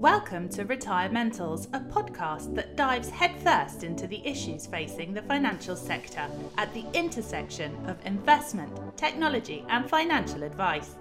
Welcome to Retirementals, a podcast that dives headfirst into the issues facing the financial sector at the intersection of investment, technology, and financial advice.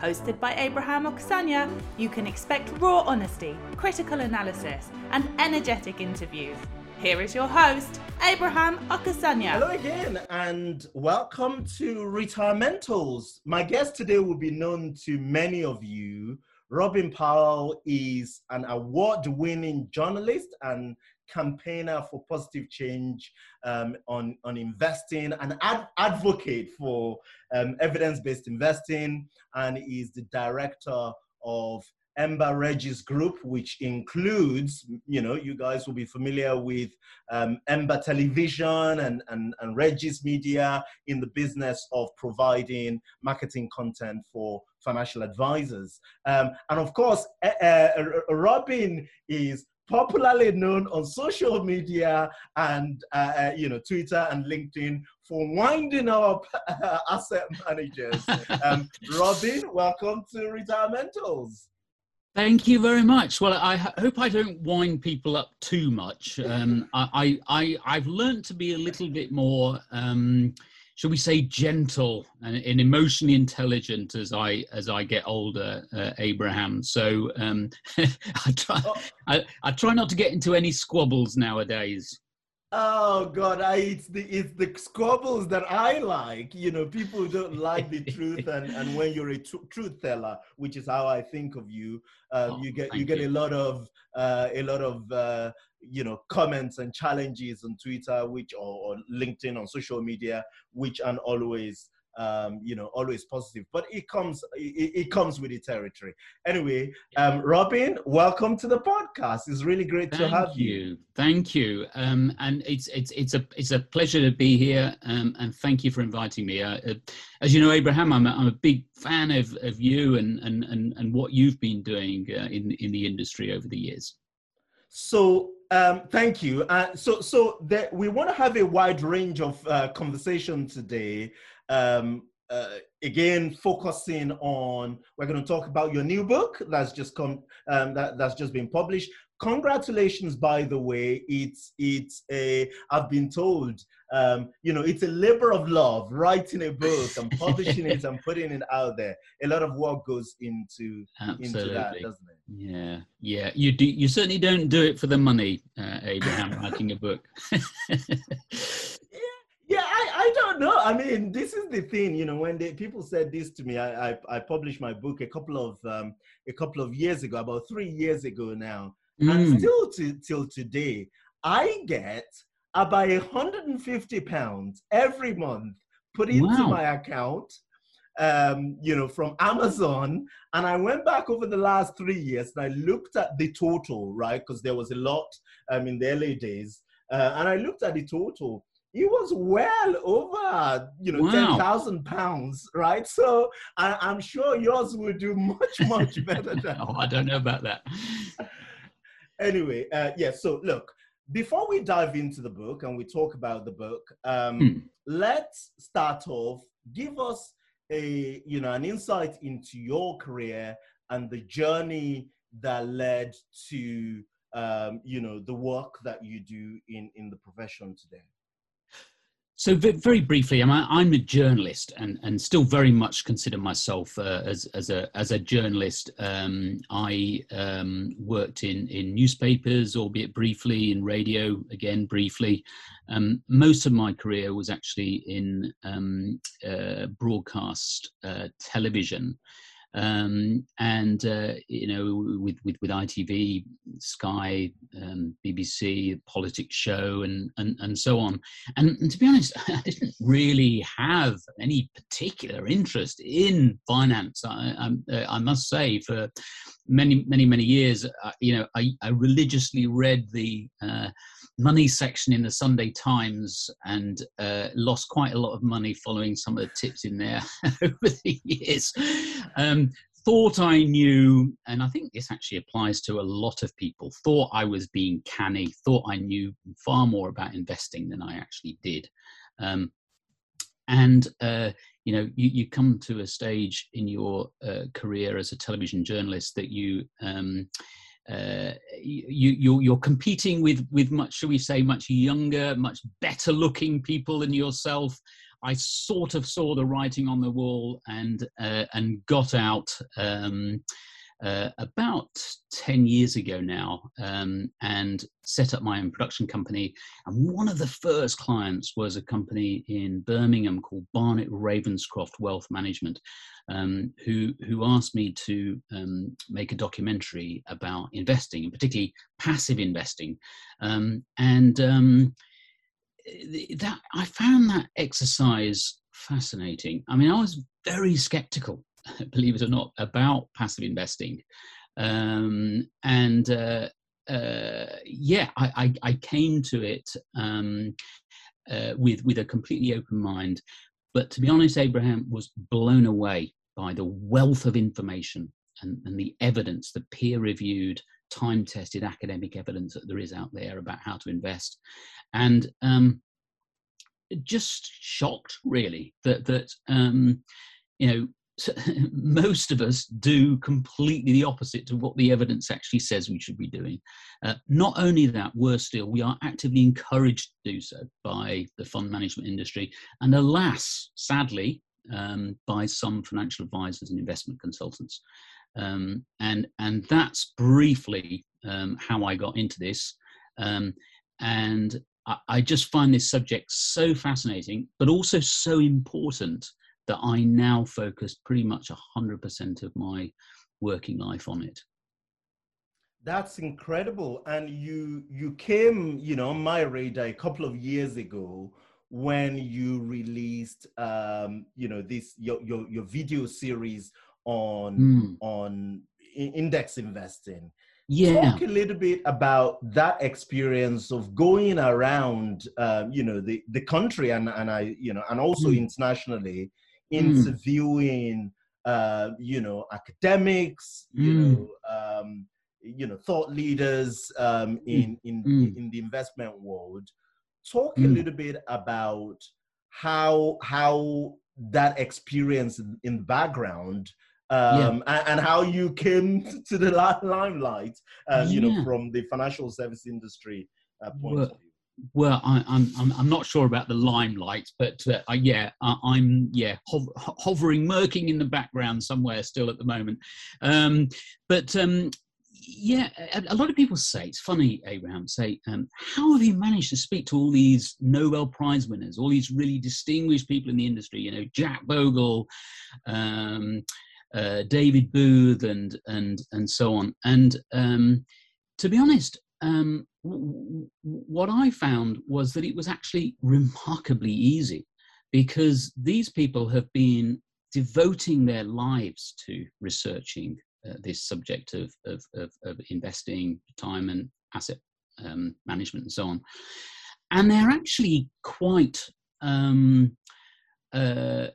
Hosted by Abraham Okusanya, you can expect raw honesty, critical analysis, and energetic interviews. Here is your host, Abraham Okusanya. Hello again, and welcome to Retirementals. My guest today will be known to many of you Robin Powell is an award winning journalist and campaigner for positive change um, on, on investing, an ad- advocate for um, evidence based investing, and is the director of Ember Regis Group, which includes, you know, you guys will be familiar with um, Ember Television and, and, and Regis Media in the business of providing marketing content for financial advisors. Um, and of course, uh, uh, Robin is popularly known on social media and uh, uh, you know Twitter and LinkedIn for winding up asset managers. Um, Robin, welcome to Retirementals. Thank you very much. Well, I hope I don't wind people up too much. Um, I, I, I've learned to be a little bit more, um, shall we say, gentle and, and, emotionally intelligent as I as I get older, uh, Abraham. So um, I try oh. I, I try not to get into any squabbles nowadays. Oh God, I, it's the it's the squabbles that I like. You know, people don't like the truth, and, and when you're a tr- truth teller, which is how I think of you, um, oh, you get you get you. a lot of uh, a lot of uh, you know comments and challenges on Twitter, which or, or LinkedIn on social media, which aren't always um, you know, always positive. But it comes, it, it comes with the territory. Anyway, um, Robin, welcome to the podcast. It's really great Thank to have you. you. Thank you. Um, and it's it's it's a it's a pleasure to be here. Um, and thank you for inviting me. Uh, uh, as you know, Abraham, I'm a, I'm a big fan of of you and and and and what you've been doing uh, in in the industry over the years. So um, thank you. Uh, so, so that we want to have a wide range of uh, conversation today. Um, uh, again, focusing on, we're going to talk about your new book that's just come, um, that, that's just been published. Congratulations, by the way. It's it's a I've been told, um, you know, it's a labor of love writing a book and publishing it and putting it out there. A lot of work goes into Absolutely. into that, doesn't it? Yeah, yeah. You do. You certainly don't do it for the money, uh, Abraham. writing a book. Yeah, I, I don't know. I mean, this is the thing, you know, when they, people said this to me, I, I, I published my book a couple of um, a couple of years ago, about three years ago now, mm. and still to, till today, I get about 150 pounds every month put into wow. my account, um, you know, from Amazon. And I went back over the last three years and I looked at the total, right? Because there was a lot um, in the early days. Uh, and I looked at the total it was well over you know wow. 10,000 pounds right so I, am sure yours will do much much better than oh, I don't know about that anyway uh, yeah so look before we dive into the book and we talk about the book um, hmm. let's start off give us a you know an insight into your career and the journey that led to um, you know the work that you do in in the profession today so very briefly, I'm a, I'm a journalist and, and still very much consider myself uh, as, as, a, as a journalist. Um, I um, worked in, in newspapers, albeit briefly, in radio, again briefly. Um, most of my career was actually in um, uh, broadcast uh, television. Um, and uh, you know, with, with with ITV, Sky, um, BBC, politics show, and, and and so on. And, and, to be honest, I didn't really have any particular interest in finance. I, I, uh, I must say, for many many many years, uh, you know, I, I religiously read the uh, money section in the Sunday Times and uh, lost quite a lot of money following some of the tips in there over the years. Um, thought I knew, and I think this actually applies to a lot of people, thought I was being canny, thought I knew far more about investing than I actually did. Um, and uh, you know, you, you come to a stage in your uh, career as a television journalist that you um, uh, you, you're, you're competing with with much, shall we say, much younger, much better looking people than yourself. I sort of saw the writing on the wall and uh, and got out um, uh, about ten years ago now um, and set up my own production company. And one of the first clients was a company in Birmingham called Barnett Ravenscroft Wealth Management, um, who who asked me to um, make a documentary about investing, and particularly passive investing, um, and um, that I found that exercise fascinating. I mean, I was very skeptical, believe it or not, about passive investing, um, and uh, uh, yeah, I, I, I, came to it um, uh, with with a completely open mind. But to be honest, Abraham was blown away by the wealth of information and, and the evidence, the peer reviewed, time tested academic evidence that there is out there about how to invest. And um, just shocked, really, that, that um, you know, most of us do completely the opposite to what the evidence actually says we should be doing. Uh, not only that, worse still, we are actively encouraged to do so by the fund management industry. And alas, sadly, um, by some financial advisors and investment consultants. Um, and, and that's briefly um, how I got into this. Um, and I, I just find this subject so fascinating, but also so important that I now focus pretty much 100% of my working life on it. That's incredible. And you you came, you know, on my radar a couple of years ago when you released um, you know, this your your, your video series on mm. on index investing. Yeah. Talk a little bit about that experience of going around, um, you know, the, the country and, and I, you know, and also mm. internationally Hmm. interviewing, mm. uh, you know, academics, you mm. know, um, you know, thought leaders um, hmm. in in in the investment world. Talk a hmm. little bit about how how that experience in the background um, yeah. and, and, how you came to the limelight, uh, you know, from the financial service industry uh, point well, of view. Well, I, am I'm, I'm not sure about the limelight, but uh, I, yeah, I, am yeah hov- hovering, murking in the background somewhere still at the moment. Um, but um, yeah, a, a, lot of people say it's funny, Abraham. Say, um, how have you managed to speak to all these Nobel Prize winners, all these really distinguished people in the industry? You know, Jack Bogle, um, uh, David Booth, and and and so on. And um, to be honest, um, what I found was that it was actually remarkably easy because these people have been devoting their lives to researching uh, this subject of, of, of, of, investing, retirement, asset um, management, and so on. And they're actually quite um, uh,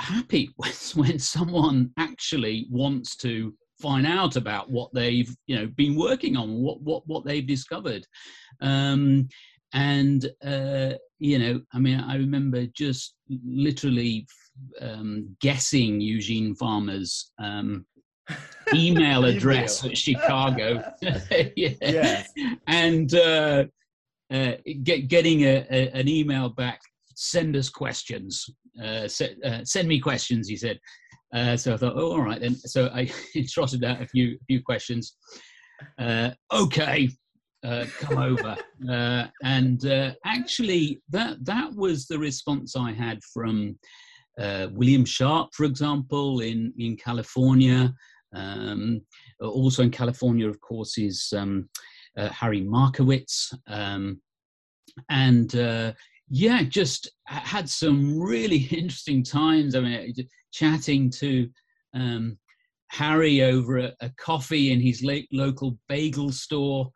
happy when, when someone actually wants to find out about what they've you know been working on what what what they've discovered um, and uh, you know i mean i remember just literally um, guessing eugene fama's um, email address at chicago yeah. yes. and uh, uh, get, getting a, a, an email back send us questions uh, se- uh, send me questions he said uh, so I thought, oh, all right then. So I trotted out a few a few questions. Uh, okay, uh, come over. Uh, and uh, actually, that that was the response I had from uh, William Sharpe, for example, in in California. Um, also in California, of course, is um, Harry Markowitz. Um, and yeah, just had some really interesting times. I mean, chatting to um, Harry over a, a, coffee in his local bagel store,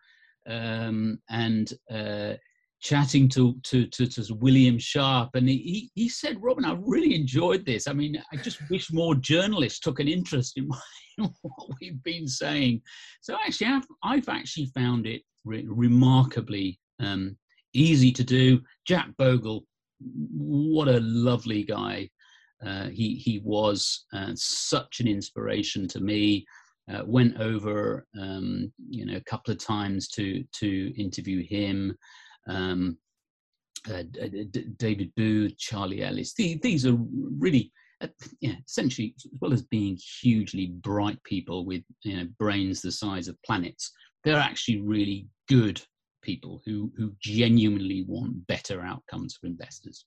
um, and uh, chatting to, to, to, to, William Sharpe, And he, he said, Robin, I really enjoyed this. I mean, I just wish more journalists took an interest in, what we've been saying. So actually, I've, I've actually found it re- remarkably um, easy to do. Jack Bogle, what a lovely guy uh, he he was such an inspiration to me. uh, went over, um, you know, a couple of times to to interview him. Um, uh, David Booth, Charlie Ellis. The, these are really, uh, yeah, essentially, as well as being hugely bright people with you know brains the size of planets, they're actually really good people who who genuinely want better outcomes for investors.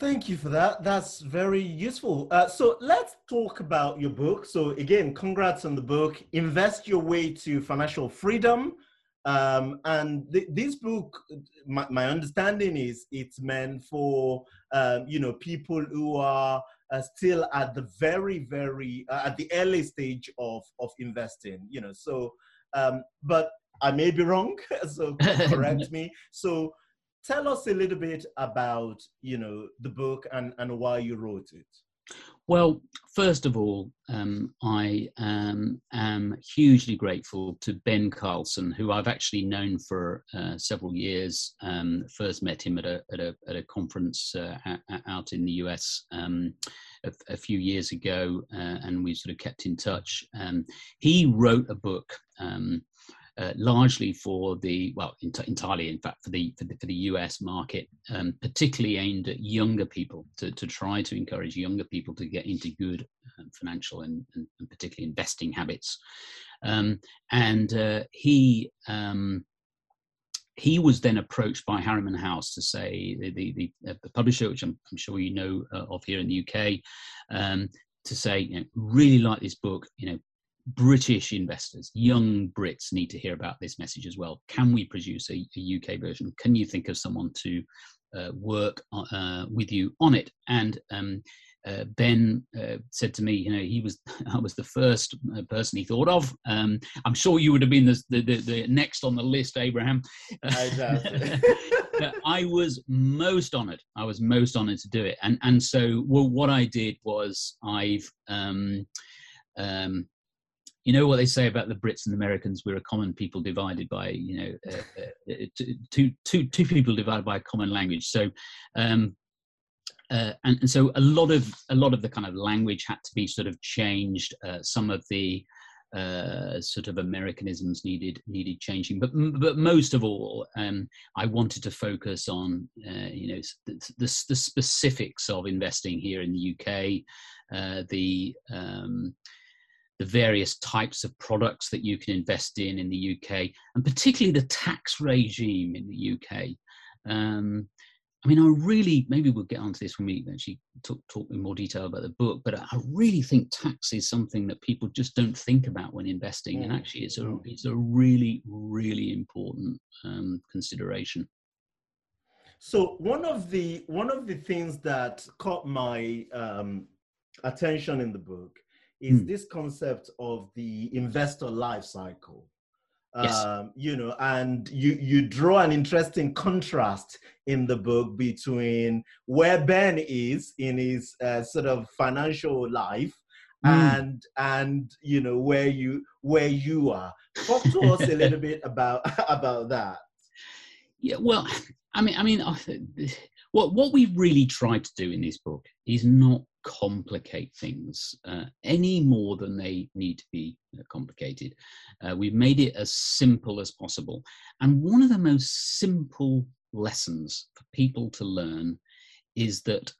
Thank you for that. That's very useful. Uh, so let's talk about your book. So again, congrats on the book. Invest your way to financial freedom. Um, and th- this book, my, my, understanding is it's meant for um, you know people who are uh, still at the very very uh, at the early stage of of investing. You know, so um, but I may be wrong, so correct me. So tell us a little bit about you know the book and and why you wrote it. Well first of all um, i um, am hugely grateful to ben carlson who i've actually known for uh, several years. Um, first met him at a, at a, at a conference uh, out in the us um, a, a, few years ago uh, and we sort of kept in touch. Um, he wrote a book um, uh, largely for the well ent- entirely in fact for the for the, for the US market um, particularly aimed at younger people to, to try to encourage younger people to get into good um, financial and, and, and, particularly investing habits um, and uh, he um, he was then approached by Harriman House to say the the, the, uh, the publisher, which I'm, I'm, sure you know uh, of here in the UK, um, to say you know, really like this book. You know, British investors, young Brits need to hear about this message as well. Can we produce a, a UK version? Can you think of someone to uh, work uh, with you on it? And um, uh, Ben uh, said to me, you know, he was I was the first uh, person he thought of. Um, I'm sure you would have been the, the, the, the next on the list, Abraham. I was most honoured. I was most honoured to do it, and and so well, what I did was I've um, um, you know what they say about the Brits and Americans? We're a common people divided by, you know, uh, uh, uh two, two, two people divided by a common language. So, um, uh, and, and, so a lot of a lot of the kind of language had to be sort of changed. Uh, some of the uh, sort of Americanisms needed needed changing, but but most of all, um, I wanted to focus on you know the, the, the, specifics of investing here in the UK, uh, the um, the various types of products that you can invest in in the UK, and particularly the tax regime in the UK. Um, I mean, I really, maybe we'll get onto this when we actually talk, talk in more detail about the book, but I really think tax is something that people just don't think about when investing. And actually, it's a, mm. it's a really, really important um, consideration. So one of the one of the things that caught my um, attention in the book is mm. this concept of the investor life cycle. Yes. Um, you know, and you you draw an interesting contrast in the book between where Ben is in his uh, sort of financial life mm. and and you know where you where you are. Talk to us a little bit about about that. Yeah, well, I mean, I mean, what what we really tried to do in this book is not complicate things uh, any more than they need to be uh, complicated. Uh, we've made it as simple as possible. And one of the most simple lessons for people to learn is that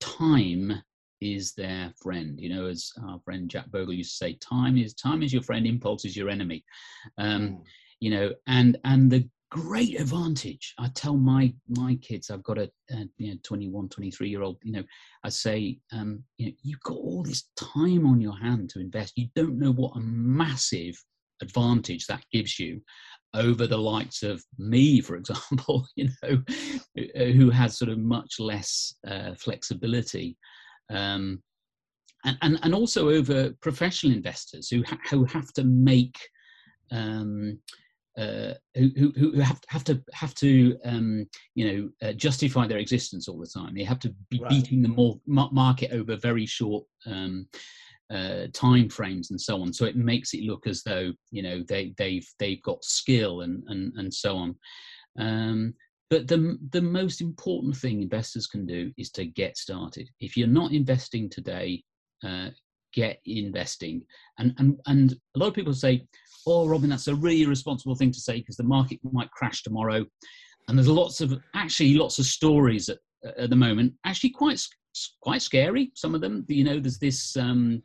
time is their friend. You know, as our friend Jack Bogle used to say, time is time is your friend, impulse is your enemy. Um, mm. You know, and and the great advantage. I tell my my kids, I've got a, a you know, 21, 23 year old, you know, I say, um, you know, you've got all this time on your hand to invest. You don't know what a massive advantage that gives you over the likes of me, for example, you know, who has sort of much less uh, flexibility. Um, and, and, and also over professional investors who, ha- who have to make um, uh, who, who, who have, have to have to um, you know uh, justify their existence all the time. They have to be right. beating the more, market over very short um, uh, time frames and so on. So it makes it look as though you know they they've they've got skill and and and so on. Um, but the the most important thing investors can do is to get started. If you're not investing today, uh, get investing. And and and a lot of people say, "Oh, Robin, that's a really irresponsible thing to say because the market might crash tomorrow." And there's lots of actually lots of stories at, at the moment, actually quite quite scary. Some of them, you know, there's this. Um,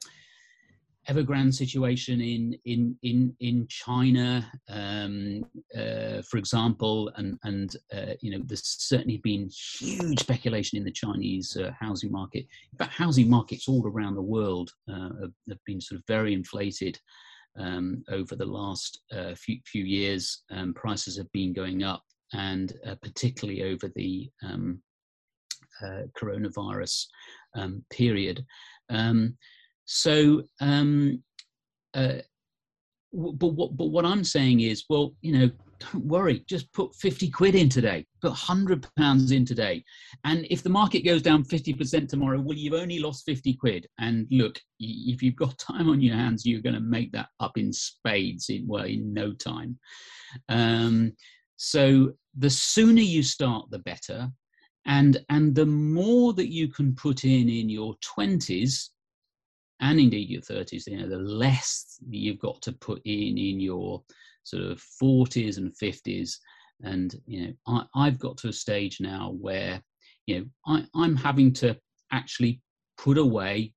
Evergrande situation in in in in China, um, uh, for example, and and uh, you know there's certainly been huge speculation in the Chinese uh, housing market. Fact, housing markets all around the world uh, have, have, been sort of very inflated um, over the last uh, few few years. Um, prices have been going up, and uh, particularly over the um, coronavirus um, period. So, um, uh, but what but what I'm saying is, well, you know, don't worry, just put 50 quid in today, put 100 pounds in today, and if the market goes down 50% tomorrow, well, you've only lost 50 quid. And look, if you've got time on your hands, you're going to make that up in spades in well in no time. Um, so the sooner you start, the better, and and the more that you can put in in your 20s and indeed your 30s, you know, the less you've got to put in in your sort of 40s and 50s. And, you know, I, have got to a stage now where, you know, I, I'm having to actually put away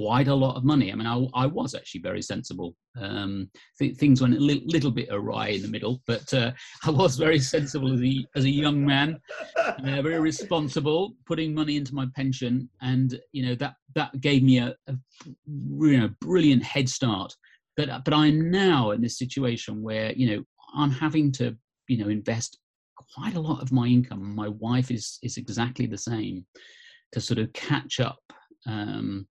quite a lot of money. I mean, I, I was actually very sensible. Um, th- things went a li- little bit awry in the middle, but uh, I was very sensible as a, as a young man, uh, very responsible, putting money into my pension, and you know that that gave me a, a you know brilliant head start. But but I'm now in this situation where you know I'm having to you know invest quite a lot of my income. My wife is is exactly the same to sort of catch up. Um,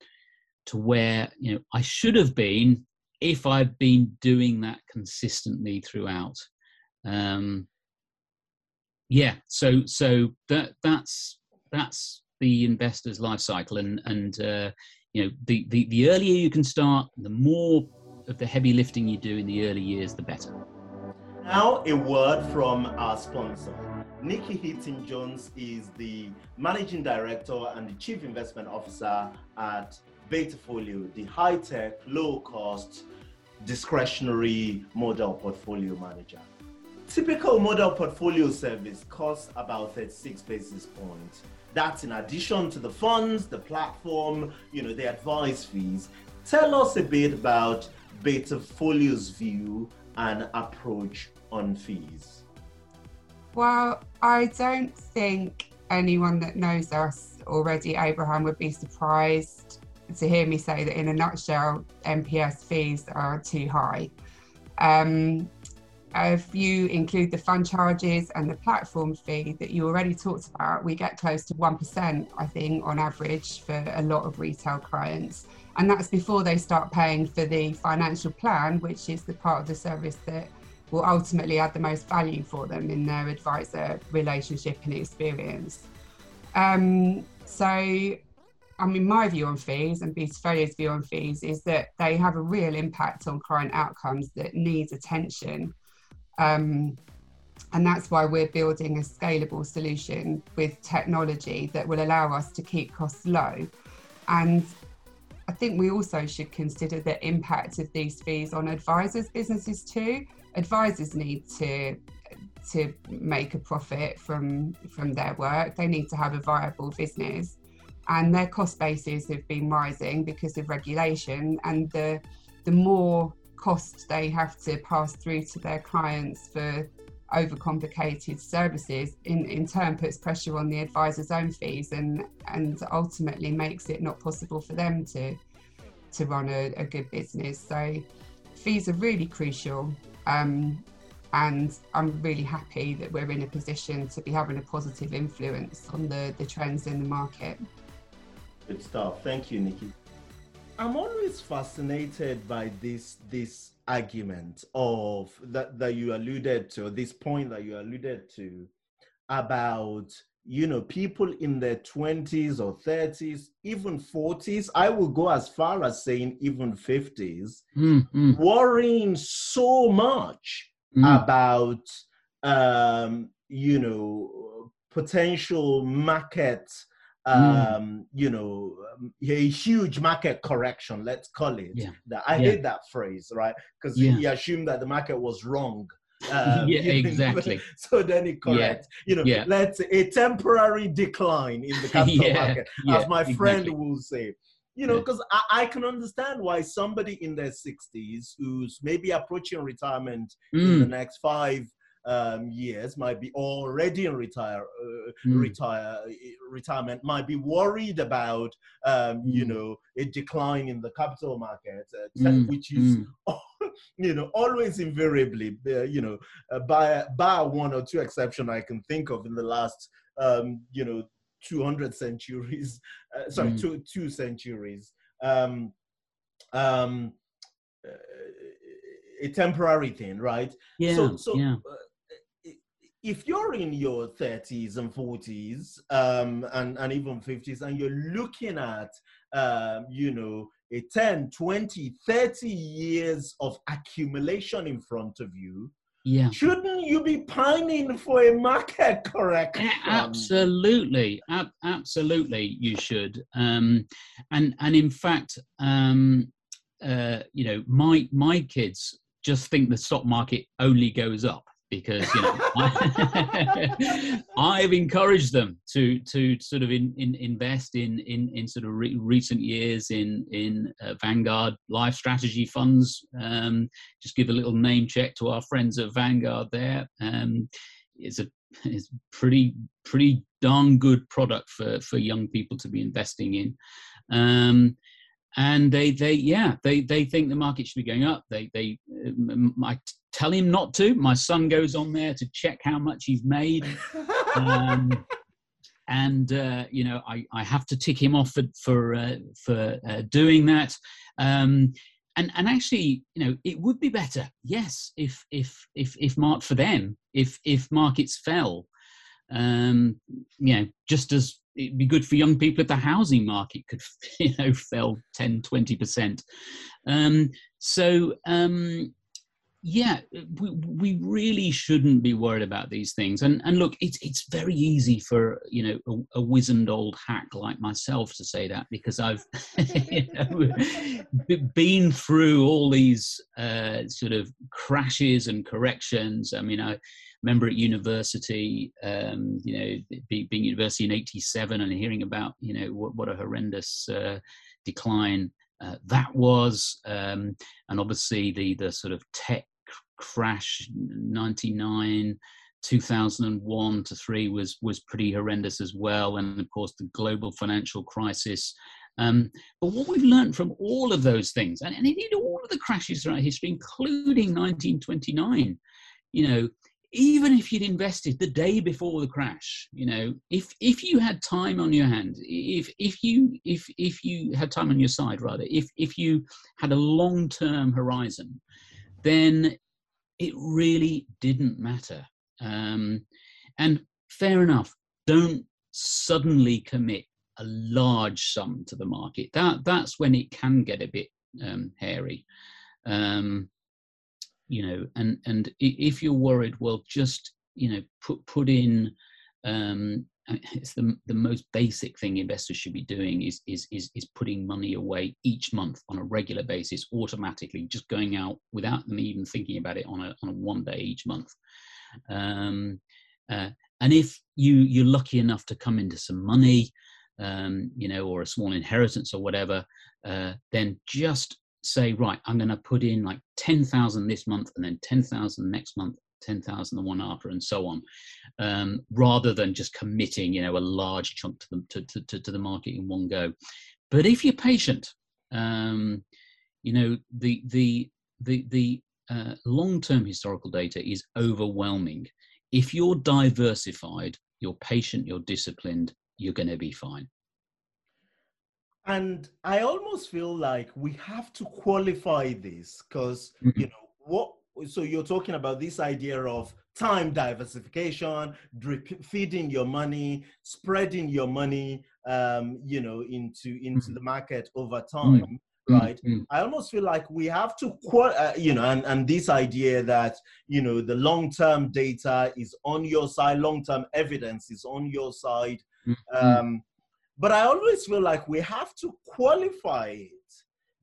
to where you know I should have been if I've been doing that consistently throughout. Um, yeah, so so that that's that's the investor's life cycle, and and uh, you know the, the the earlier you can start, the more of the heavy lifting you do in the early years, the better. Now, a word from our sponsor. Nikki Heaton Jones is the managing director and the chief investment officer at Betafolio, the high tech, low cost, discretionary model portfolio manager. Typical model portfolio service costs about 36 basis points. That's in addition to the funds, the platform, you know, the advice fees. Tell us a bit about Betafolio's view and approach on fees. Well, I don't think anyone that knows us already, Abraham, would be surprised to hear me say that in a nutshell, MPS fees are too high. Um, if you include the fund charges and the platform fee that you already talked about, we get close to 1%, I think, on average for a lot of retail clients. And that's before they start paying for the financial plan, which is the part of the service that will ultimately add the most value for them in their advisor relationship and experience. Um, so I mean, my view on fees and Betafolio's view on fees is that they have a real impact on client outcomes that needs attention. Um, and that's why we're building a scalable solution with technology that will allow us to keep costs low. And I think we also should consider the impact of these fees on advisors' businesses too. Advisors need to to make a profit from from their work. They need to have a viable business and their cost bases have been rising because of regulation and the the more cost they have to pass through to their clients for overcomplicated services in, in turn puts pressure on the advisor's own fees and and ultimately makes it not possible for them to to run a, a good business so fees are really crucial um, and I'm really happy that we're in a position to be having a positive influence on the, the trends in the market. Good stuff. Thank you, Nikki. I'm always fascinated by this this argument of that that you alluded to, this point that you alluded to about you know people in their 20s or 30s even 40s i will go as far as saying even 50s mm-hmm. worrying so much mm. about um you know potential market Mm. um, you know, um, a huge market correction, let's call it. Yeah. That I Yeah. hate that phrase, right? Because Yeah. he assumed that the market was wrong. Um, Yeah, know, exactly. so then it corrects. You know, Yeah. let's a temporary decline in the capital Yeah, market, yeah, as my friend exactly. will say. You know, Yeah. because I, I can understand why somebody in their 60s who's maybe approaching retirement in the Mm, next five um, years might be already in retire uh, mm, retire retirement might be worried about um, you Mm. know a decline in the capital market uh, Mm, which is mm. you know always invariably uh, you know uh, by by one or two exception i can think of in the last um, you know 200 centuries uh, sorry Mm. two two centuries um, um, uh, a temporary thing right yeah, so, so yeah. If you're in your 30s and 40s um, and, and even 50s and you're looking at, um, you know, a 10, 20, 30 years of accumulation in front of you, Yeah. shouldn't you be pining for a market correction? A- Absolutely, Ab- absolutely, you should. Um, and and in fact, um, uh, you know, my my kids just think the stock market only goes up because you know I've encouraged them to to sort of in, in, invest in in in sort of re- recent years in in uh, Vanguard life strategy funds. Um, just give a little name check to our friends at Vanguard. There, um, it's a it's pretty pretty darn good product for for young people to be investing in. Um, and they they yeah they they think the market should be going up they they um, i tell him not to. My son goes on there to check how much he's made. Um, and uh, you know I, I have to tick him off for for uh, for uh, doing that. Um, and and actually you know it would be better yes if if if if mark for them if if markets fell. Um, you know just as it'd be good for young people if the housing market could you know fell 10 20 percent. Um, so um, yeah we, we really shouldn't be worried about these things. And and look it's it's very easy for you know a, a wizened old hack like myself to say that because i've know, been through all these uh, sort of crashes and corrections. I mean i remember at university um, you know be, being university in 87 and hearing about you know what, what a horrendous uh, decline uh, that was, um, and obviously the the sort of tech crash, ninety nine, two thousand and one to three was was pretty horrendous as well, and of course the global financial crisis. Um, but what we've learned from all of those things, and, and indeed all of the crashes throughout history, including 1929, you know, even if you'd invested the day before the crash you know if if you had time on your hand if if you if if you had time on your side rather if if you had a long term horizon then it really didn't matter. Um, and fair enough don't suddenly commit a large sum to the market. That that's when it can get a bit um, hairy. Um, you know and and if you're worried well just you know put put in um it's the, the most basic thing investors should be doing is, is is is putting money away each month on a regular basis automatically just going out without them even thinking about it on a on a one day each month. Um uh, and if you you're lucky enough to come into some money um you know or a small inheritance or whatever uh then just say, right, I'm going to put in like 10,000 this month and then 10,000 next month, 10,000 the one after, and so on, um, rather than just committing, you know, a large chunk to the, to, to, to the market in one go. But if you're patient, um, you know, the, the, the, the uh, long-term historical data is overwhelming. If you're diversified, you're patient, you're disciplined, you're going to be fine. And I almost feel like we have to qualify this because, Mhm. you know, what, so you're talking about this idea of time diversification, drip, feeding your money, spreading your money, um, you know, into, into Mhm. the market over time. Right. Mm, I almost feel like we have to, uh, you know, and, and this idea that, you know, the long term data is on your side, long term evidence is on your side. mm, mm. Um, but I always feel like we have to qualify it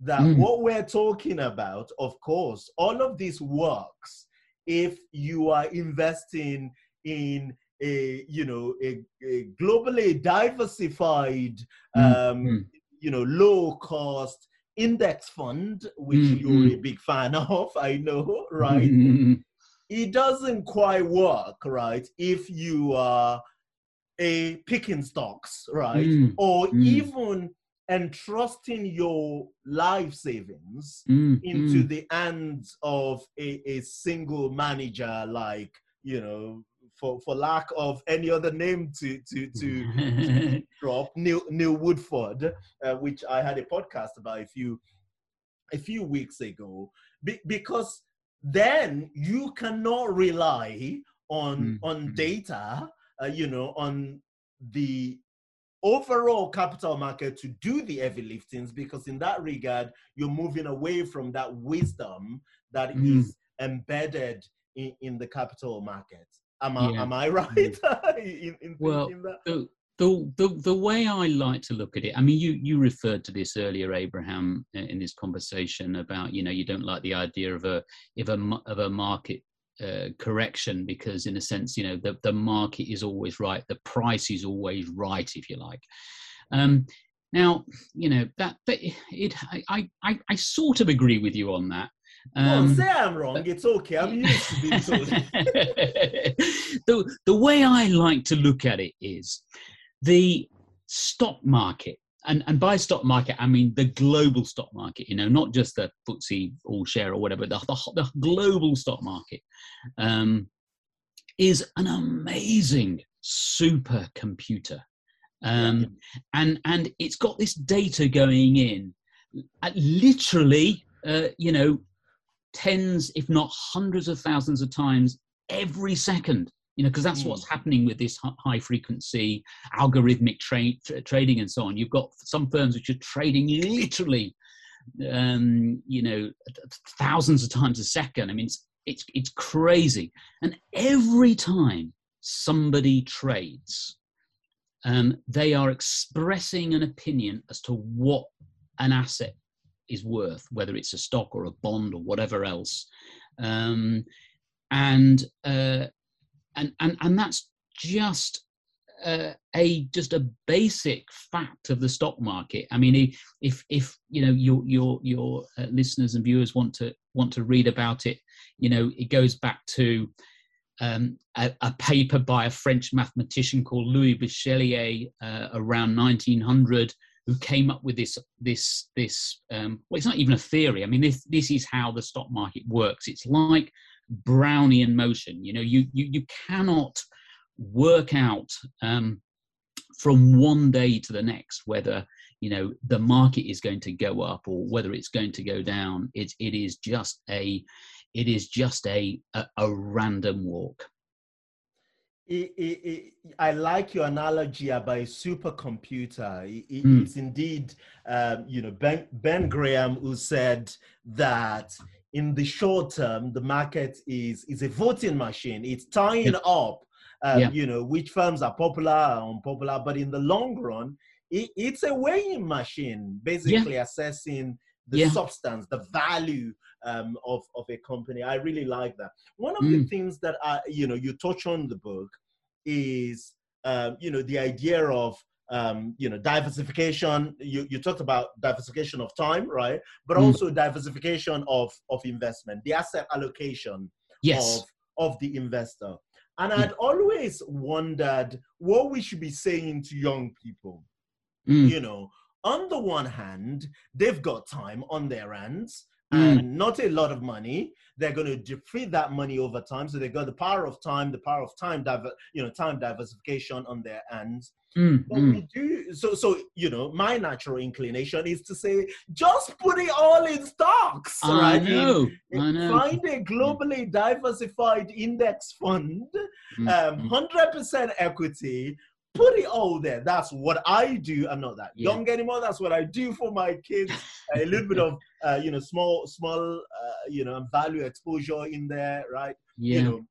that Mm. what we're talking about, of course, all of this works if you are investing in a you know a, a globally diversified Mm, um mm. you know low cost index fund which Mm, you're a big fan of i know right it doesn't quite work, right? If you are a picking stocks, right? Mm, Or mm. even entrusting your life savings mm, into mm. the hands of a, a single manager, like, you know, for, for lack of any other name to to to drop, Neil Neil Woodford, uh, which I had a podcast about a few a few weeks ago, be, because then you cannot rely on Mm, on mm. data, uh, you know, on the overall capital market to do the heavy liftings because in that regard you're moving away from that wisdom that is Mm. embedded in, in the capital market am i Yeah. am i right in, in Well, thinking that the, the, the, the way I like to look at it, I mean, you, you referred to this earlier, Abraham, in this conversation about, you know, you don't like the idea of a, of a, of a market uh, correction because in a sense, you know, the, the market is always right. The price is always right, if you like. Um, now, you know, that, it, I, I, I sort of agree with you on that. Don't Um, say i'm wrong it's okay i'm used to being told the, the way I like to look at it is the stock market. And, and by stock market, I mean the global stock market, you know, not just the FTSE all share or whatever, the, the, the global stock market um, is an amazing supercomputer. Um, and, and it's got this data going in at literally, uh, you know, tens, if not hundreds of thousands of times every second. You know, because that's Mm. what's happening with this high frequency algorithmic tra- tra- trading and so on. You've got some firms which are trading literally, um, you know, thousands of times a second. I mean, it's it's it's crazy. And every time somebody trades, um, they are expressing an opinion as to what an asset is worth, whether it's a stock or a bond or whatever else. Um, and, uh, and, and, and that's just uh, a just a basic fact of the stock market. I mean, if if you know your your your uh, listeners and viewers want to want to read about it, you know, it goes back to um, a, a paper by a French mathematician called Louis Bachelier uh, around 1900 who came up with this this this um, well it's not even a theory i mean this this is how the stock market works it's like brownian motion you know you you, you cannot work out um, from one day to the next whether you know the market is going to go up or whether it's going to go down it, it is just a it is just a a, a random walk it, it, I like your analogy about a supercomputer. Mm. It's indeed, um, you know, Ben, ben Graham who said that in the short term, the market is is a voting machine. It's tying Yeah. up, um, Yeah. you know, which firms are popular or unpopular. But in the long run, it, it's a weighing machine, basically assessing the Yeah. substance, the value um, of of a company. I really like that. One of the Mm. things that I, you know, you touch on the book is, um, you know, the idea of, um, you know, diversification. You you talked about diversification of time, right? But Mm. also diversification of of investment, the asset allocation yes of of the investor. And Yeah. I'd always wondered what we should be saying to young people Mm. you know, on the one hand, they've got time on their hands Mm. and not a lot of money. They're going to defeat that money over time. So they've got the power of time, the power of time, diver, you know, time diversification on their hands. Mm, But mm. we do so. So you know, my natural inclination is to say, just put it all in stocks, I right? Know, in- I know. Find a globally diversified index fund Mm, um, mm. 100% equity put it all there that's what i do i'm not that Yeah. young anymore that's what i do for my kids a little bit of uh, you know small small uh, you know value exposure in there right yeah. you know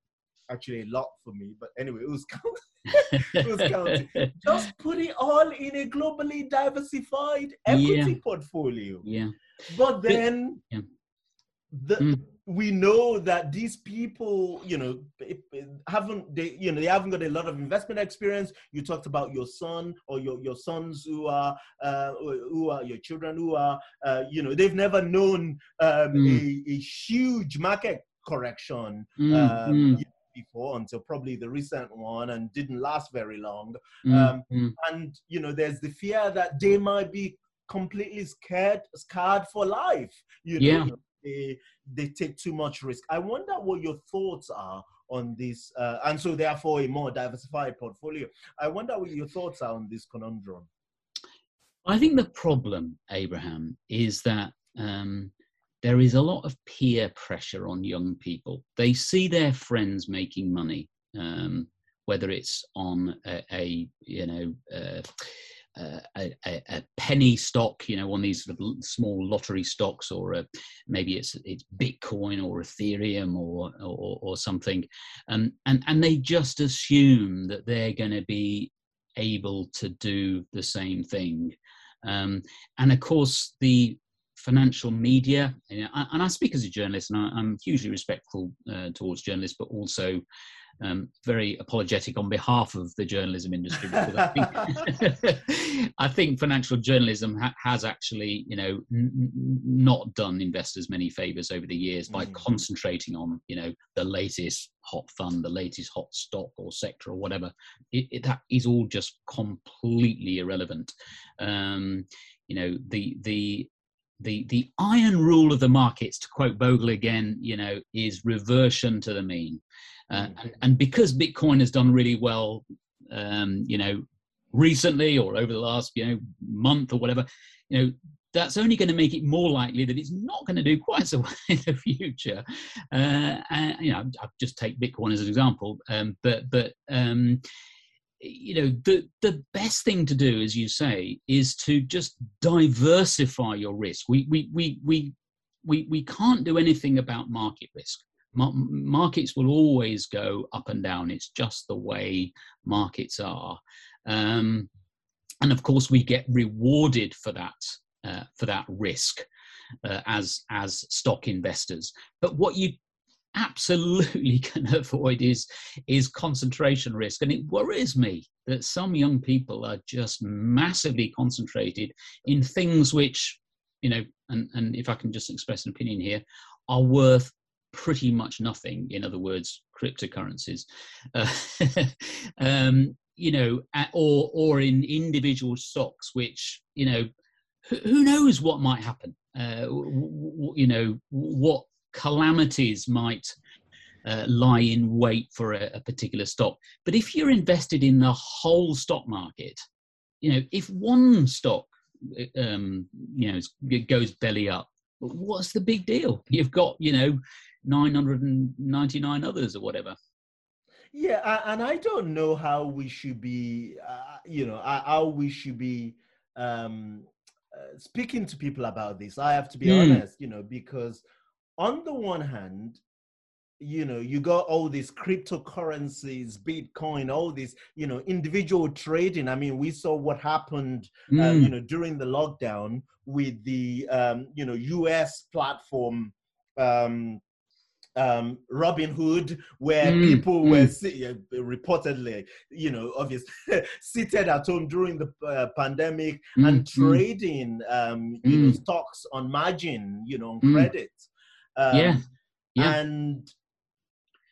actually a lot for me but anyway it was counting? Just put it all in a globally diversified equity Yeah. portfolio. yeah. But then Yeah. the, Mm. We know that these people, you know, haven't they, you know, they haven't got a lot of investment experience. You talked about your son or your your sons who are uh, who are your children who are, uh, you know, they've never known um, Mm. a, a huge market correction Mm, um, mm, before until probably the recent one and didn't last very long mm, um, mm. and you know there's the fear that they might be completely scared scarred for life you know Yeah. They they take too much risk. I wonder what your thoughts are on this uh, and so therefore a more diversified portfolio. I wonder what your thoughts are on this conundrum. I think the problem, Abraham, is that um, there is a lot of peer pressure on young people. They see their friends making money, um, whether it's on a, a you know uh, a, a, a penny stock, you know, one of these sort of small lottery stocks, or a, maybe it's it's Bitcoin or Ethereum or or, or something, um, and and they just assume that they're going to be able to do the same thing. Um, and of course, the financial media, you know, and I speak as a journalist, and I, I'm hugely respectful uh, towards journalists, but also um, very apologetic on behalf of the journalism industry. Because I, think, I think financial journalism ha- has actually, you know, n- n- not done investors many favors over the years by Mm. concentrating on, you know, the latest hot fund, the latest hot stock or sector or whatever. It, it, that is all just completely irrelevant. Um, you know, the the the the iron rule of the markets, to quote Bogle again, you know, is reversion to the mean. Uh, Mm. and, and because Bitcoin has done really well, um, you know, recently or over the last, you know, month or whatever, you know, that's only going to make it more likely that it's not going to do quite so well in the future. Uh, and, you know, I'll just take Bitcoin as an example, um, but but um, you know, the the best thing to do, as you say, is to just diversify your risk. We we we we we we can't do anything about market risk. Mar- markets will always go up and down. It's just the way markets are, um, and of course, we get rewarded for that uh, for that risk uh, as as stock investors. But what you absolutely can avoid is is concentration risk, and it worries me that some young people are just massively concentrated in things which, you know, and and if I can just express an opinion here, are worth pretty much nothing. In other words, cryptocurrencies. Uh, um, you know, or or in individual stocks, which you know, who, knows what might happen. Uh, you know, what calamities might uh, lie in wait for a, a particular stock. But if you're invested in the whole stock market, you know, if one stock, um, you know, it goes belly up, what's the big deal? You've got, you know, 999 others or whatever. Yeah, and I don't know how we should be, uh, you know, uh, how we should be um, uh, speaking to people about this. I have to be Hmm. honest, you know, because on the one hand, you know, you got all these cryptocurrencies, Bitcoin, all these, you know, individual trading. I mean, we saw what happened, um, Mm, you know, during the lockdown with the, um, you know, US platform. Um, um, Robinhood, where Mm, people were mm. si- uh, reportedly, you know, obviously seated at home during the uh, pandemic mm, and mm. trading, um, you know, Mm. stocks on margin, you know, on Mm. credit. Um, Yeah, yeah. And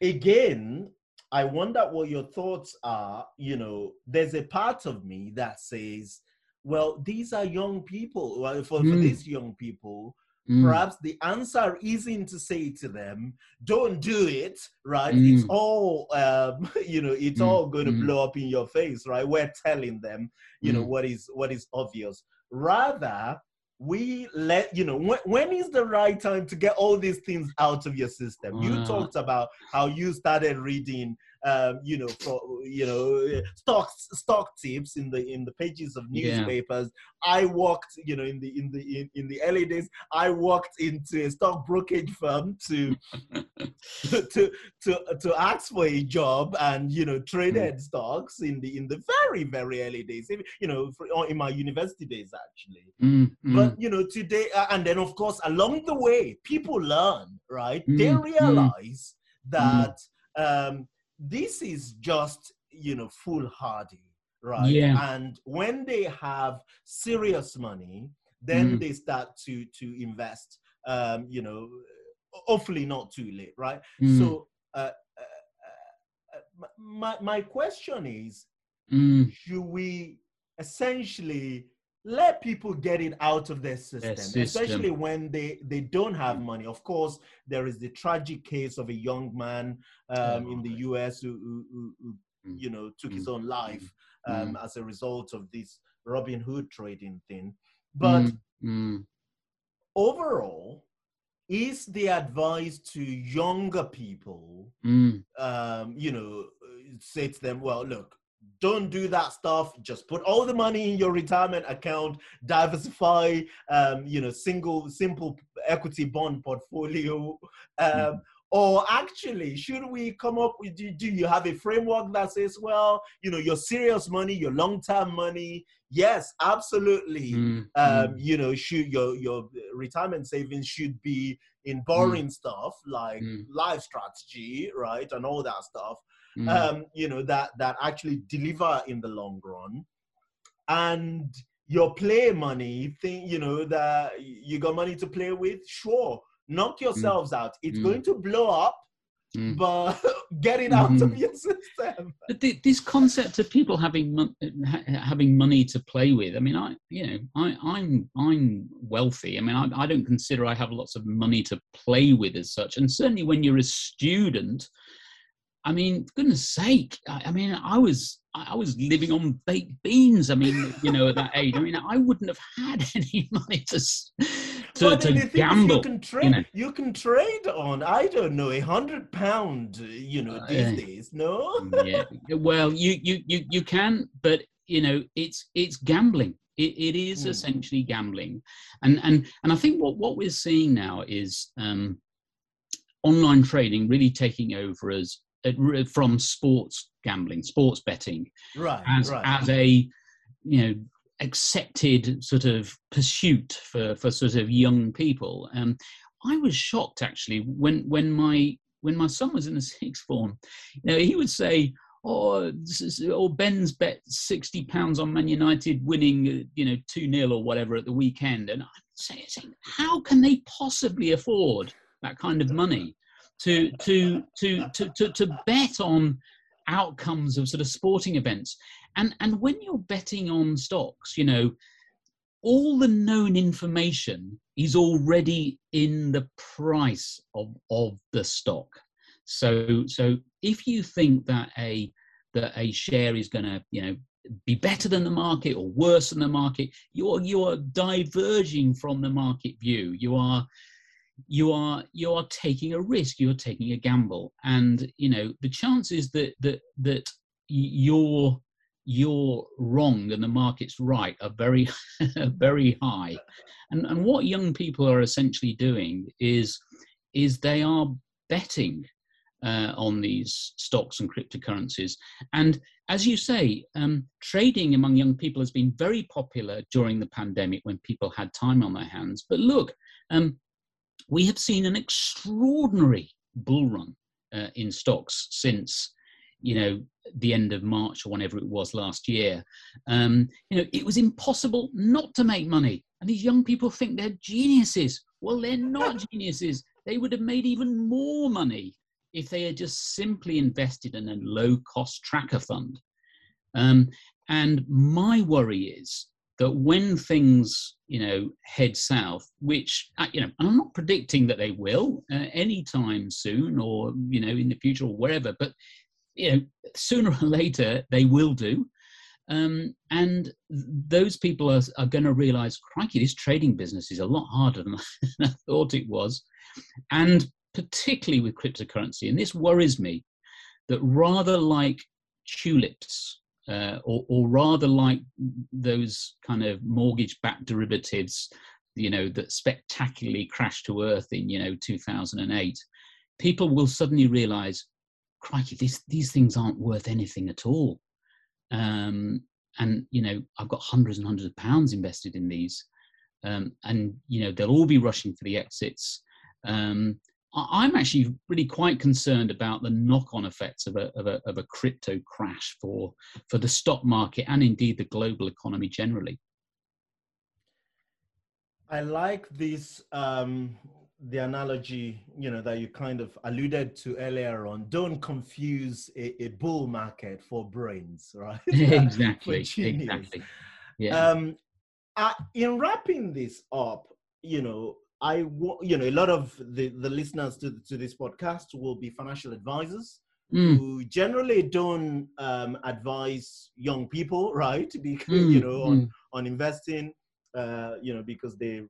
again, I wonder what your thoughts are. You know, there's a part of me that says, well, these are young people. Well, for, for Mm. these young people, Mm, perhaps the answer isn't to say to them don't do it right it's Mm. all um, you know it's Mm, all going to mm. blow up in your face right we're telling them you know Mm. what is what is obvious rather we let you know when, when is the right time to get all these things out of your system you Uh. talked about how you started reading um, you know, for you know, stock stock tips in the in the pages of newspapers. Yeah. I worked, you know, in the in the in, in the early days, I worked into a stock brokerage firm to to to to ask for a job and you know traded mm. stocks in the in the very very early days. You know, for, in my university days actually. Mm, but you know today, uh, and then of course along the way, people learn, right? they mm, realize that um, this is just you know foolhardy right yeah. and when they have serious money then mm. they start to to invest um you know hopefully not too late right mm. so uh, uh, uh, my my question is mm. should we essentially let people get it out of their system, system, especially when they they don't have mm. money of course there is the tragic case of a young man um, oh, in the us who, who, who mm. you know took mm. his own life mm. um, mm. as a result of this Robinhood trading thing but mm. overall is the advice to younger people um, you know say to them well look don't do that stuff just put all the money in your retirement account diversify um, you know single simple equity bond portfolio um, mm-hmm. or actually should we come up with do, do you have a framework that says well you know your serious money your long-term money yes absolutely mm-hmm. um, you know should your your retirement savings should be in boring mm-hmm. stuff like mm. life strategy right and all that stuff mm. um, you know, that that actually deliver in the long run. And your play money thing, you know, that you got money to play with, sure, knock mm. yourselves mm. out. It's mm. going to blow up. Mm. but get it out of your system. But the, this concept of people having mon- having money to play with, I mean, I you know, I, I'm I'm wealthy. I mean, I, I don't consider I have lots of money to play with as such. And certainly when you're a student, I mean, for goodness sake! I, I, mean, I was I was living on baked beans. I mean, you know, at that age, I mean, I wouldn't have had any money to to, to gamble. You can trade. You, know. you, can trade on. I don't know a hundred pound. You know, uh, these uh, days, no. yeah. Well, you you you you can, but you know, it's it's gambling. It, it is mm. essentially gambling, and and and I think what what we're seeing now is. Um, online trading really taking over as from sports gambling, sports betting, right, as right. as a you know accepted sort of pursuit for for sort of young people. Um, I was shocked actually when when my when my son was in the sixth form. You know, he would say, "Oh, is, oh Ben's bet sixty pounds on Man United winning, uh, you know, two 0 or whatever at the weekend," and I'm saying, "How can they possibly afford that kind of money?" To to to to to, to bet on outcomes of sort of sporting events. And and when you're betting on stocks you know all the known information is already in the price of of the stock. So so if you think that a that a share is going to you know be better than the market or worse than the market you're you're diverging from the market view. You are you are you are taking a risk you're taking a gamble. And you know the chances that that that you're you're wrong and the market's right are very very high. And and what young people are essentially doing is is they are betting uh, on these stocks and cryptocurrencies. And as you say um, trading among young people has been very popular during the pandemic when people had time on their hands. But look um, we have seen an extraordinary bull run uh, in stocks since you know the end of march or whenever it was last year. Um, you know it was impossible not to make money. And these young people think they're geniuses. Well they're not geniuses. They would have made even more money if they had just simply invested in a low cost tracker fund. Um, and my worry is that when things you know head south which uh, you know i'm not predicting that they will uh, anytime soon or you know in the future or wherever but you know sooner or later they will do. Um, and those people are, are going to realize crikey this trading business is a lot harder than i thought it was. And particularly with cryptocurrency and this worries me that rather like tulips uh, or, or rather like those kind of mortgage-backed derivatives, you know, that spectacularly crashed to earth in, you know, 2008, people will suddenly realize, crikey, this, these things aren't worth anything at all. Um, and, you know, I've got hundreds and hundreds of pounds invested in these. Um, and, you know, they'll all be rushing for the exits. Um, I'm actually really quite concerned about the knock-on effects of a, of a, of a crypto crash for, for the stock market and indeed the global economy generally. I like this um, the analogy you know that you kind of alluded to earlier on. Don't confuse a, a bull market for brains, right? exactly. exactly. Yeah. Um, uh, in wrapping this up, you know, I, you know, a lot of the, the listeners to, to this podcast will be financial advisors mm. who generally don't um, advise young people, right? Because, mm. you know, on, mm. on investing, uh, you know, because they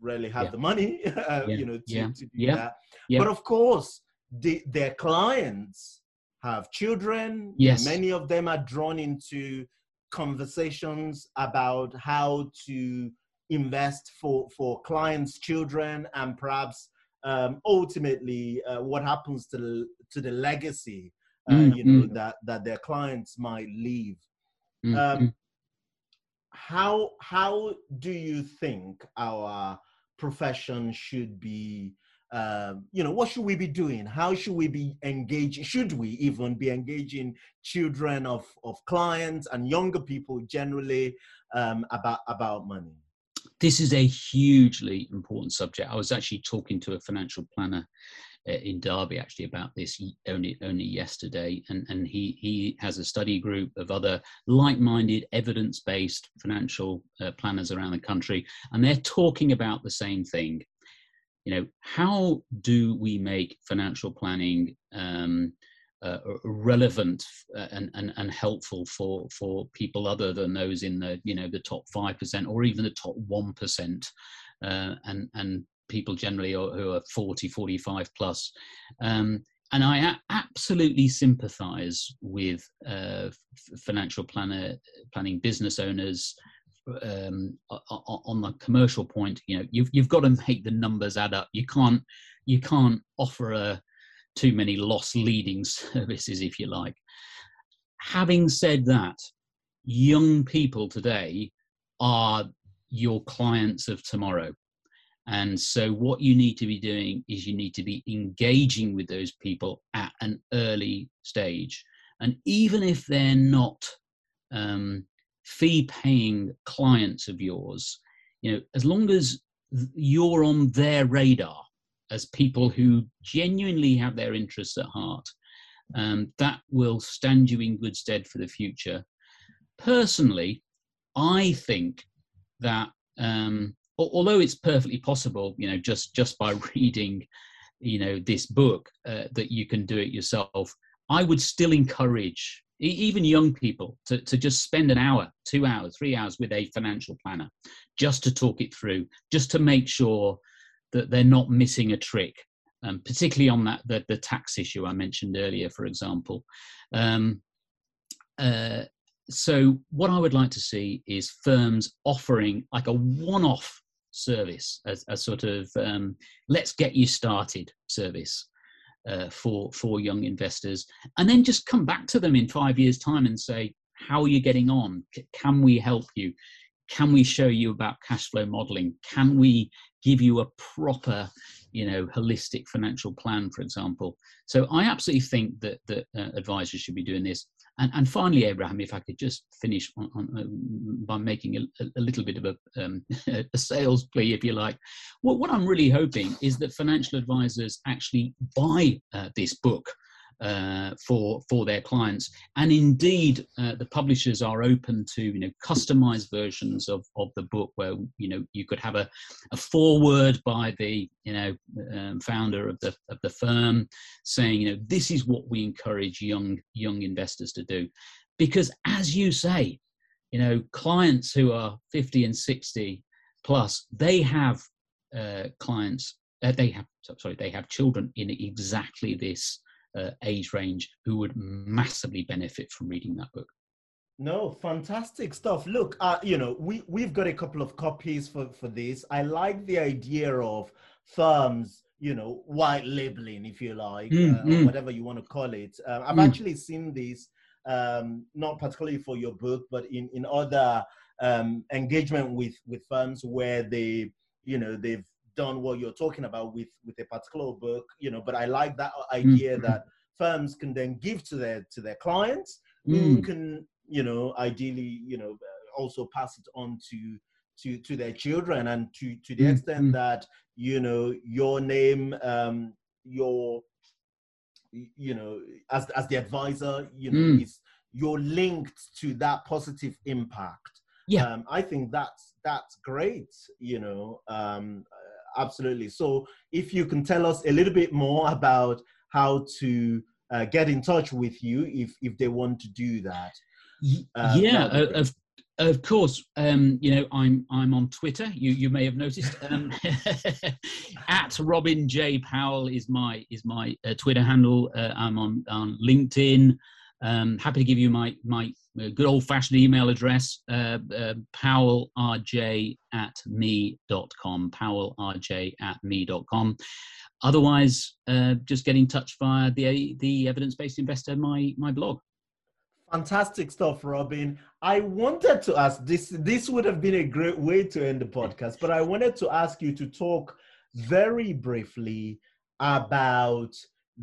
rarely have yeah. the money, uh, yeah. you know, to, yeah. to do that. But of course, the, their clients have children. Yes. Many of them are drawn into conversations about how to invest for for clients' children and perhaps um, ultimately uh, what happens to the to the legacy uh, mm-hmm. you know that that their clients might leave. Mm-hmm. Um, how how do you think our profession should be? Uh, you know, what should we be doing? How should we be engaging? Should we even be engaging children of, of clients and younger people generally um, about about money? This is a hugely important subject. I was actually talking to a financial planner uh, in Derby actually about this only only yesterday, and and he he has a study group of other like-minded, evidence-based financial uh, planners around the country, and they're talking about the same thing. You know, how do we make financial planning um, uh, relevant uh, and, and, and helpful for, for people other than those in the you know the top five percent or even the top one percent, uh, and and people generally who are 40, 45 plus. Um, and I absolutely sympathise with uh, financial planner planning business owners. Um, on the commercial point, you know, you've you've got to make the numbers add up. You can't you can't offer a too many loss leading services, if you like. Having said that, young people today are your clients of tomorrow. And so, what you need to be doing is you need to be engaging with those people at an early stage. And even if they're not um, fee paying clients of yours, you know, as long as you're on their radar, as people who genuinely have their interests at heart. Um, that will stand you in good stead for the future. Personally, I think that um, although it's perfectly possible, you know, just just by reading, you know, this book, uh, that you can do it yourself, I would still encourage even young people to, to just spend an hour, two hours, three hours with a financial planner, just to talk it through, just to make sure that they're not missing a trick, um, particularly on that the, the tax issue I mentioned earlier, for example. Um, uh, so what I would like to see is firms offering like a one-off service, a, a sort of um, let's get you started service uh, for for young investors, and then just come back to them in five years' time and say, how are you getting on? C- can we help you? Can we show you about cash flow modeling? Can we give you a proper you know holistic financial plan for example? So i absolutely think that that uh, advisors should be doing this. And, and finally abraham if i could just finish on, on, uh, by making a, a, little bit of a, um, a sales plea if you like. Well, what i'm really hoping is that financial advisors actually buy uh, this book uh, for for their clients. And indeed, uh, the publishers are open to you know customized versions of of the book where you know you could have a, a foreword by the you know um, founder of the of the firm saying you know this is what we encourage young young investors to do, because as you say, you know clients who are 50 and 60 plus they have uh, clients uh, they have sorry they have children in exactly this uh, age range who would massively benefit from reading that book. No, fantastic stuff. Look, uh, you know, we we've got a couple of copies for for this. I like the idea of firms, you know, white labeling, if you like, mm, uh, mm. whatever you want to call it. Uh, I've mm. actually seen this, um, not particularly for your book, but in in other um, engagement with with firms where they, you know, they've done what you're talking about with with a particular book, you know. But I like that idea mm. that firms can then give to their to their clients who mm. can you know, ideally, you know, also pass it on to to to their children and to to the mm-hmm. extent that you know your name um your you know as as the advisor you know mm. is you're linked to that positive impact yeah um, i think that's that's great you know um absolutely so if you can tell us a little bit more about how to uh, get in touch with you if if they want to do that uh, yeah, of of course. Um, you know, I'm I'm on Twitter. You you may have noticed. Um, at Robin J Powell is my is my uh, Twitter handle. Uh, I'm on on LinkedIn. Um, happy to give you my my good old fashioned email address uh, uh, powellrj at me.com powellrj at me.com otherwise uh, just get in touch via the the evidence based investor my my blog Fantastic stuff, Robin. I wanted to ask this. This would have been a great way to end the podcast, but I wanted to ask you to talk very briefly about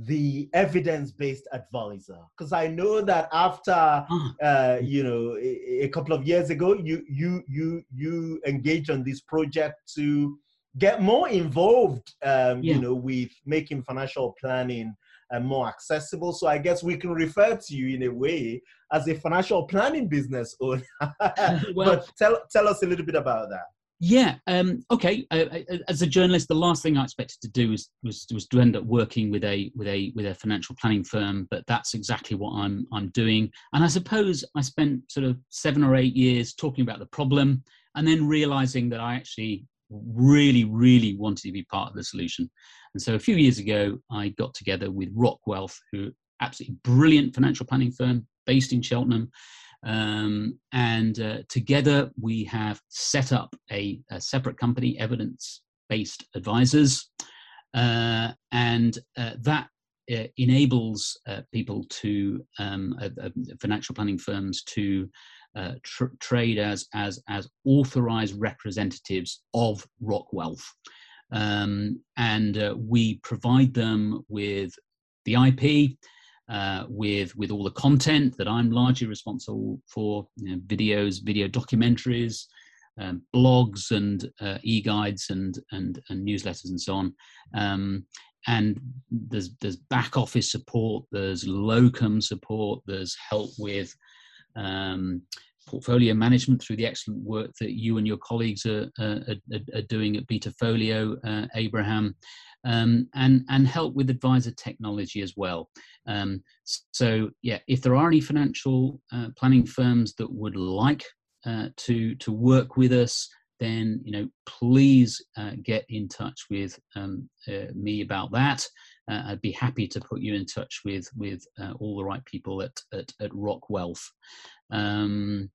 the evidence-based advisor because i know that after ah. uh, you know a, a, couple of years ago you you you you engaged on this project to get more involved um, yeah. you know with making financial planning and more accessible. So I guess we can refer to you in a way as a financial planning business owner. well, but tell tell us a little bit about that. Yeah. Um, okay. Uh, uh, as a journalist, the last thing I expected to do was, was was to end up working with a with a with a financial planning firm. But that's exactly what I'm I'm doing. And I suppose I spent sort of seven or eight years talking about the problem, and then realizing that I actually really really wanted to be part of the solution. And so a few years ago, I got together with Rock Wealth, who absolutely brilliant financial planning firm based in Cheltenham. Um, and uh, together we have set up a, a separate company, Evidence Based Advisors. Uh, and uh, that uh, enables uh, people to, um, financial planning firms to tr- trade as, as, as authorized representatives of Rock Wealth. Um, and uh, we provide them with the IP, uh, with with all the content that I'm largely responsible for, you know, videos, video documentaries, um, blogs, and uh, e-guides and, and and newsletters and so on. Um, and there's there's back office support, there's locum support, there's help with um, portfolio management through the excellent work that you and your colleagues are, are, are doing at Betafolio, uh, Abraham, um, and, and help with advisor technology as well. Um, so, yeah, if there are any financial uh, planning firms that would like uh, to, to work with us, then you know please uh, get in touch with um, uh, me about that. Uh, I'd be happy to put you in touch with with uh, all the right people at at, at Rock Wealth. Um,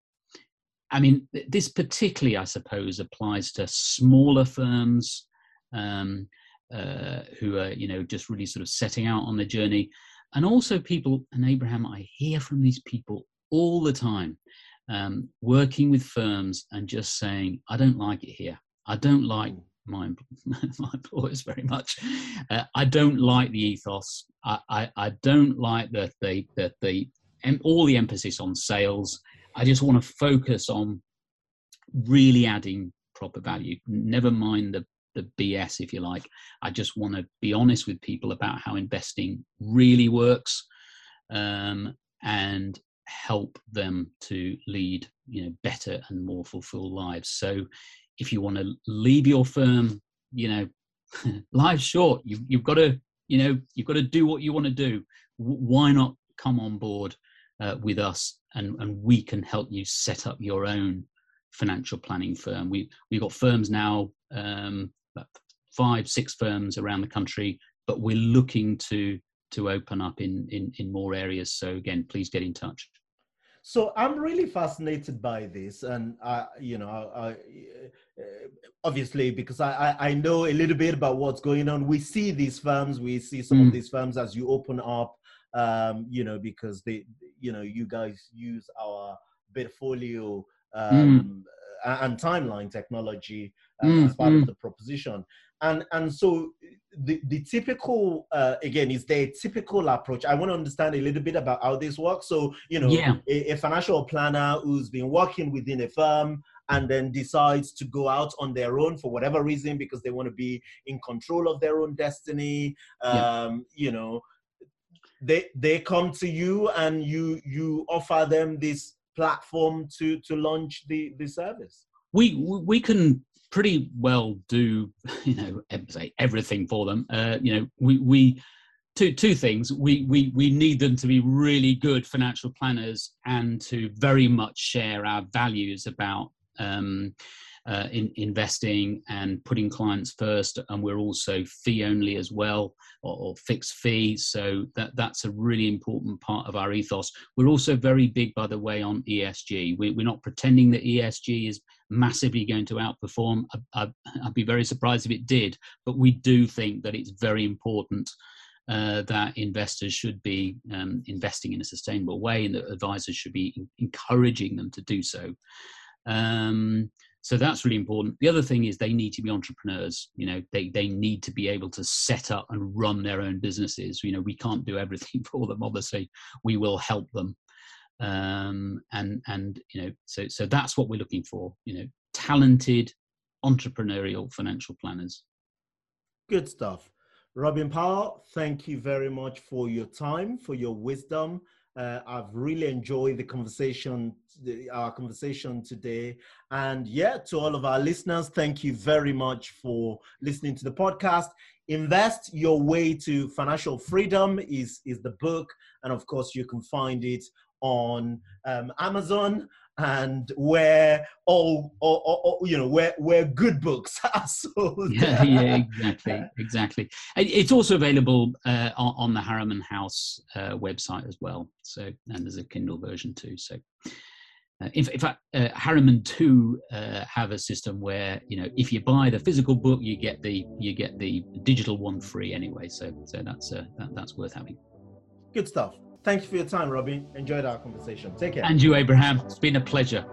I mean, this particularly, I suppose, applies to smaller firms um, uh, who are, you know, just really sort of setting out on their journey, and also people. And Abraham, I hear from these people all the time, um, working with firms and just saying, "I don't like it here. I don't like." My, my employers very much. Uh, I don't like the ethos. I, I, I don't like the the the, the all the emphasis on sales I just want to focus on really adding proper value. Never mind the the BS, if you like. I just want to be honest with people about how investing really works, um, and help them to lead, you know, better and more fulfilled lives. So, if you want to leave your firm, you know, life's short. You've you've got to, you know, you've got to do what you want to do. Why not come on board uh, with us and, and we can help you set up your own financial planning firm. We, we've got firms now, um, five, six firms around the country, but we're looking to to open up in, in in more areas. So again, please get in touch. So I'm really fascinated by this, and I, you know, I, I, obviously because I, I know a little bit about what's going on. We see these firms, we see some mm. of these firms as you open up, um, you know, because they, you know, you guys use our portfolio um, mm. And timeline technology uh, mm. as part of mm. the proposition and and so the, the typical uh, again is their typical approach i want to understand a little bit about how this works so you know yeah. a, a, financial planner who's been working within a firm and then decides to go out on their own for whatever reason because they want to be in control of their own destiny um, yeah. you know they they come to you and you you offer them this platform to to launch the the service. We we can pretty well do you know say everything for them. Uh, you know we we two two things. We we we need them to be really good financial planners and to very much share our values about um, uh, in investing and putting clients first and we're also fee only as well or, or fixed fee. So that that's a really important part of our ethos. We're also very big by the way on esg we, we're not pretending that esg is massively going to outperform. I, I, i'd be very surprised if it did but we do think that it's very important uh, that investors should be um, investing in a sustainable way and that advisors should be encouraging them to do so. Um, so that's really important. The other thing is they need to be entrepreneurs you know they they need to be able to set up and run their own businesses. You know we can't do everything for them obviously. We will help them. Um, and and you know so so that's what we're looking for you know talented entrepreneurial financial planners. Good stuff. Robin powell thank you very much for your time for your wisdom uh, I've really enjoyed the conversation, the, our conversation today. And yeah, to all of our listeners, thank you very much for listening to the podcast. Invest Your Way to Financial Freedom is, is the book. And of course, you can find it on um, Amazon and where all, all, all, you know where where good books are sold. yeah, yeah, exactly, exactly. It's also available uh, on, on, the Harriman House uh, website as well. So and there's a Kindle version too. So. Uh, in, in, fact, uh, Harriman too uh, have a system where you know if you buy the physical book, you get the you get the digital one free anyway. So so that's uh, that, that's worth having. Good stuff. Thank you for your time, Robbie. Enjoyed our conversation. Take care. And you, Abraham. It's been a pleasure.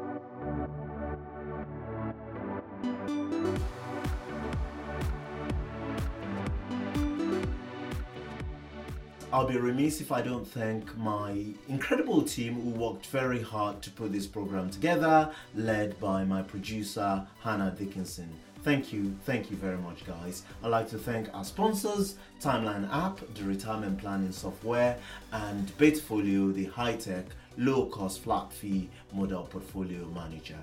I'll be remiss if I don't thank my incredible team who worked very hard to put this program together, led by my producer, Hannah Dickinson. Thank you, thank you very much, guys. I'd like to thank our sponsors Timeline app, the retirement planning software, and Betafolio, the high tech, low cost flat fee model portfolio manager.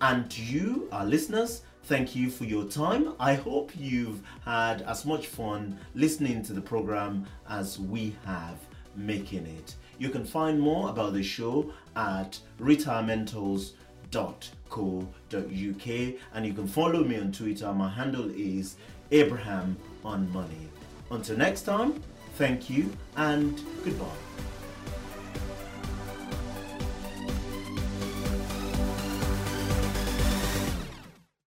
And you, our listeners, thank you for your time. I hope you've had as much fun listening to the program as we have making it. You can find more about the show at retirementals.com co.uk and you can follow me on Twitter. My handle is Abraham on Money. Until next time, thank you and goodbye.